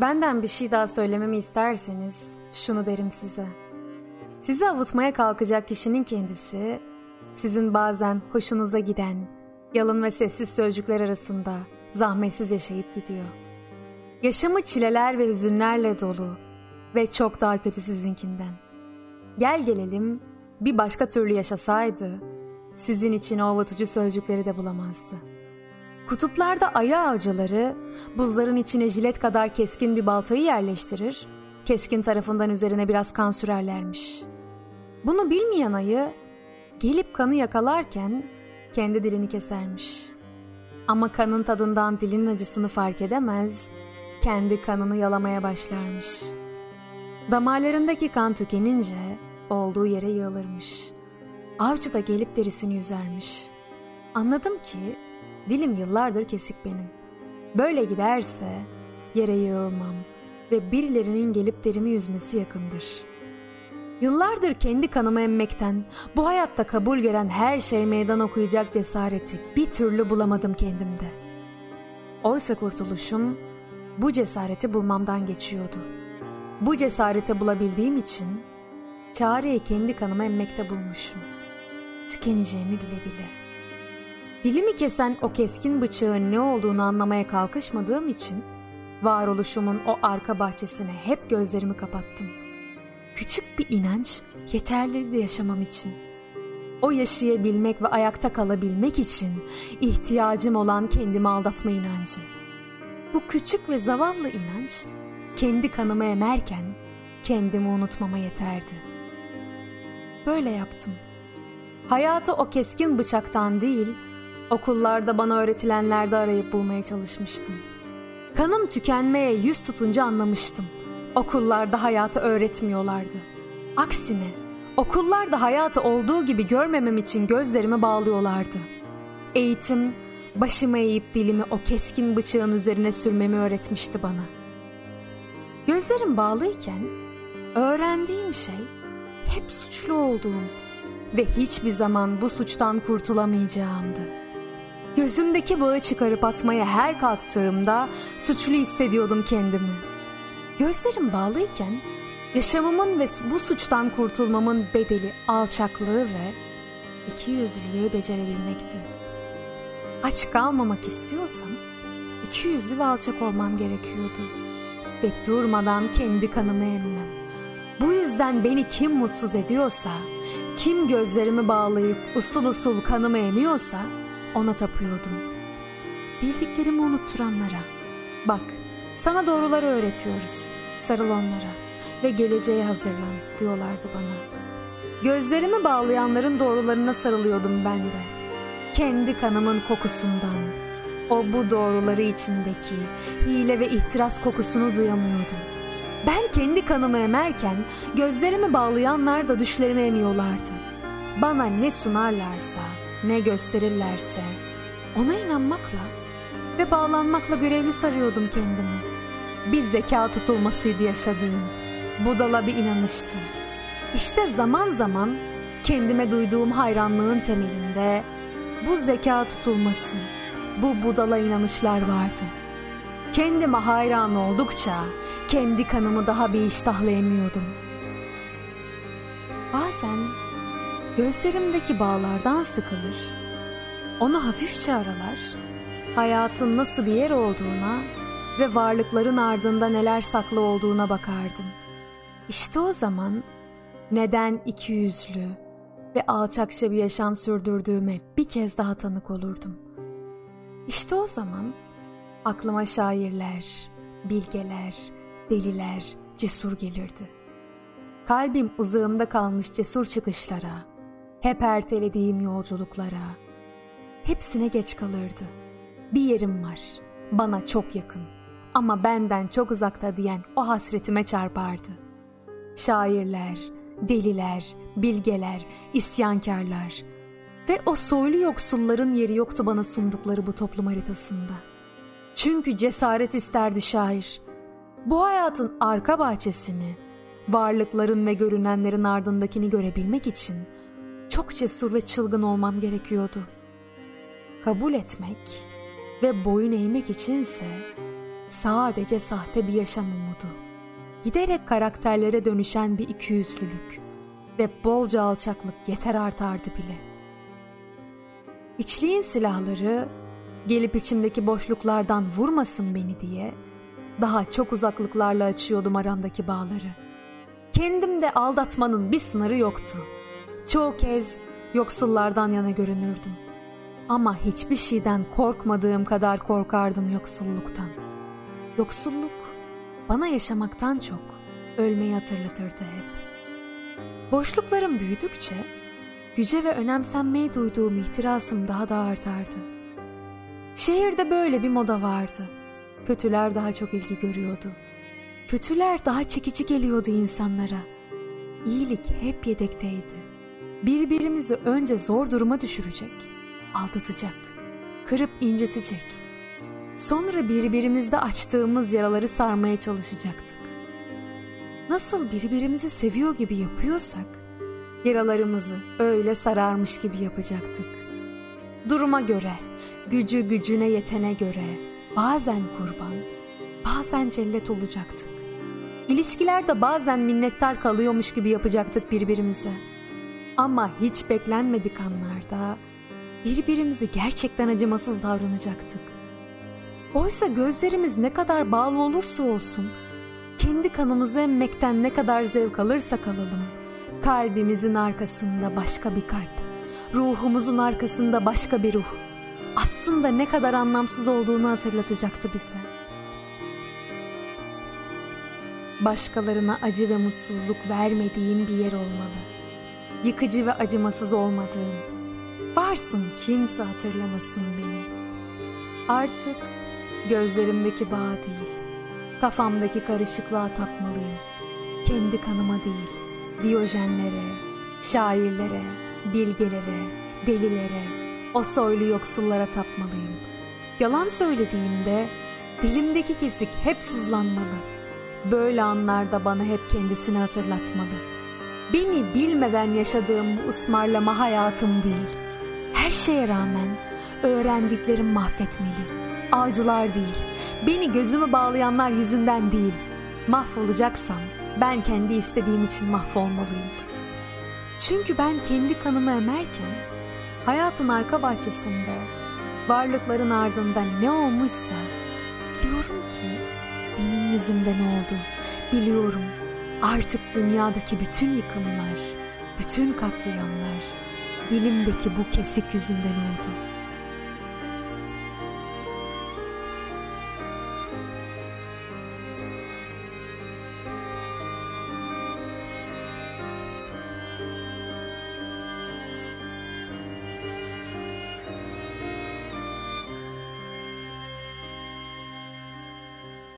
Benden bir şey daha söylememi isterseniz şunu derim size. Sizi avutmaya kalkacak kişinin kendisi, sizin bazen hoşunuza giden, yalın ve sessiz sözcükler arasında zahmetsiz yaşayıp gidiyor. Yaşamı çileler ve hüzünlerle dolu ve çok daha kötü sizinkinden. Gel gelelim bir başka türlü yaşasaydı, sizin için o avutucu sözcükleri de bulamazdı. Kutuplarda ayı avcıları buzların içine jilet kadar keskin bir baltayı yerleştirir, keskin tarafından üzerine biraz kan sürerlermiş. Bunu bilmeyen ayı gelip kanı yakalarken kendi dilini kesermiş. Ama kanın tadından dilinin acısını fark edemez, kendi kanını yalamaya başlarmış. Damarlarındaki kan tükenince olduğu yere yığılırmış. Avcı da gelip derisini yüzermiş. Anladım ki dilim yıllardır kesik benim. Böyle giderse yere yığılmam ve birilerinin gelip derimi yüzmesi yakındır. Yıllardır kendi kanımı emmekten, bu hayatta kabul gören her şey meydan okuyacak cesareti bir türlü bulamadım kendimde. Oysa kurtuluşum bu cesareti bulmamdan geçiyordu. Bu cesareti bulabildiğim için çareyi kendi kanıma emmekte bulmuşum. Tükeneceğimi bile bile. Dilimi kesen o keskin bıçağın ne olduğunu anlamaya kalkışmadığım için varoluşumun o arka bahçesine hep gözlerimi kapattım. Küçük bir inanç yeterliydi yaşamam için. O yaşayabilmek ve ayakta kalabilmek için ihtiyacım olan kendimi aldatma inancı. Bu küçük ve zavallı inanç kendi kanımı emerken kendimi unutmama yeterdi. Böyle yaptım. Hayatı o keskin bıçaktan değil, okullarda bana öğretilenlerde arayıp bulmaya çalışmıştım. Kanım tükenmeye yüz tutunca anlamıştım. Okullarda hayatı öğretmiyorlardı. Aksine okullarda hayatı olduğu gibi görmemem için gözlerimi bağlıyorlardı. Eğitim başımı eğip dilimi o keskin bıçağın üzerine sürmemi öğretmişti bana. Gözlerim bağlıyken öğrendiğim şey hep suçlu olduğum ve hiçbir zaman bu suçtan kurtulamayacağımdı. Gözümdeki bağı çıkarıp atmaya her kalktığımda suçlu hissediyordum kendimi. Gözlerim bağlıyken yaşamımın ve bu suçtan kurtulmamın bedeli alçaklığı ve ikiyüzlülüğü becerebilmekti. Aç kalmamak istiyorsam iki yüzlü ve alçak olmam gerekiyordu. Ve durmadan kendi kanımı emmem. Bu yüzden beni kim mutsuz ediyorsa, kim gözlerimi bağlayıp usul usul kanımı emiyorsa ona tapıyordum. Bildiklerimi unutturanlara. Bak sana doğruları öğretiyoruz. Sarıl onlara ve geleceğe hazırlan diyorlardı bana. Gözlerimi bağlayanların doğrularına sarılıyordum ben de. Kendi kanımın kokusundan, o bu doğruları içindeki hile ve ihtiras kokusunu duyamıyordum. Ben kendi kanımı emerken gözlerimi bağlayanlar da düşlerimi emiyorlardı. Bana ne sunarlarsa, ne gösterirlerse ona inanmakla ve bağlanmakla görevli sarıyordum kendimi. Bir zeka tutulmasıydı yaşadığım. Budala bir inanıştı. İşte zaman zaman kendime duyduğum hayranlığın temelinde bu zeka tutulması, bu budala inanışlar vardı. Kendime hayran oldukça kendi kanımı daha bir iştahlayamıyordum. Bazen gözlerimdeki bağlardan sıkılır, onu hafifçe aralar, hayatın nasıl bir yer olduğuna ve varlıkların ardında neler saklı olduğuna bakardım. İşte o zaman neden iki yüzlü ve alçakça bir yaşam sürdürdüğüme bir kez daha tanık olurdum. İşte o zaman aklıma şairler, bilgeler, deliler, cesur gelirdi. Kalbim uzağımda kalmış cesur çıkışlara, hep ertelediğim yolculuklara, hepsine geç kalırdı. Bir yerim var, bana çok yakın ama benden çok uzakta diyen o hasretime çarpardı. Şairler, deliler, bilgeler, isyankarlar ve o soylu yoksulların yeri yoktu bana sundukları bu toplum haritasında. Çünkü cesaret isterdi şair. Bu hayatın arka bahçesini, varlıkların ve görünenlerin ardındakini görebilmek için çok cesur ve çılgın olmam gerekiyordu. Kabul etmek ve boyun eğmek içinse sadece sahte bir yaşam umudu. Giderek karakterlere dönüşen bir ikiyüzlülük ve bolca alçaklık yeter artardı bile. İçliğin silahları gelip içimdeki boşluklardan vurmasın beni diye daha çok uzaklıklarla açıyordum aramdaki bağları. Kendimde aldatmanın bir sınırı yoktu. Çoğu kez yoksullardan yana görünürdüm. Ama hiçbir şeyden korkmadığım kadar korkardım yoksulluktan. Yoksulluk bana yaşamaktan çok ölmeyi hatırlatırdı hep. Boşluklarım büyüdükçe güce ve önemsenmeye duyduğum ihtirasım daha da artardı. Şehirde böyle bir moda vardı. Kötüler daha çok ilgi görüyordu. Kötüler daha çekici geliyordu insanlara. İyilik hep yedekteydi. Birbirimizi önce zor duruma düşürecek, aldatacak, kırıp incitecek. Sonra birbirimizde açtığımız yaraları sarmaya çalışacaktık. Nasıl birbirimizi seviyor gibi yapıyorsak, yaralarımızı öyle sararmış gibi yapacaktık. Duruma göre, gücü gücüne yetene göre, bazen kurban, bazen cellet olacaktık. İlişkilerde bazen minnettar kalıyormuş gibi yapacaktık birbirimize. Ama hiç beklenmedik anlarda birbirimizi gerçekten acımasız davranacaktık. Oysa gözlerimiz ne kadar bağlı olursa olsun, kendi kanımızı emmekten ne kadar zevk alırsak alalım, kalbimizin arkasında başka bir kalp, ruhumuzun arkasında başka bir ruh, aslında ne kadar anlamsız olduğunu hatırlatacaktı bize. Başkalarına acı ve mutsuzluk vermediğim bir yer olmalı. Yıkıcı ve acımasız olmadığım. Varsın kimse hatırlamasın beni. Artık gözlerimdeki bağ değil, kafamdaki karışıklığa tapmalıyım. Kendi kanıma değil, Diyojenlere, şairlere, bilgelere, delilere, o soylu yoksullara tapmalıyım. Yalan söylediğimde dilimdeki kesik hep sızlanmalı. Böyle anlarda bana hep kendisini hatırlatmalı. Beni bilmeden yaşadığım ısmarlama hayatım değil. Her şeye rağmen öğrendiklerim mahvetmeli. Avcılar değil, beni gözümü bağlayanlar yüzünden değil. Mahvolacaksam ben kendi istediğim için mahvolmalıyım. Çünkü ben kendi kanımı emerken hayatın arka bahçesinde varlıkların ardında ne olmuşsa biliyorum ki benim yüzümden oldu. Biliyorum artık dünyadaki bütün yıkımlar, bütün katliamlar dilimdeki bu kesik yüzünden oldu.''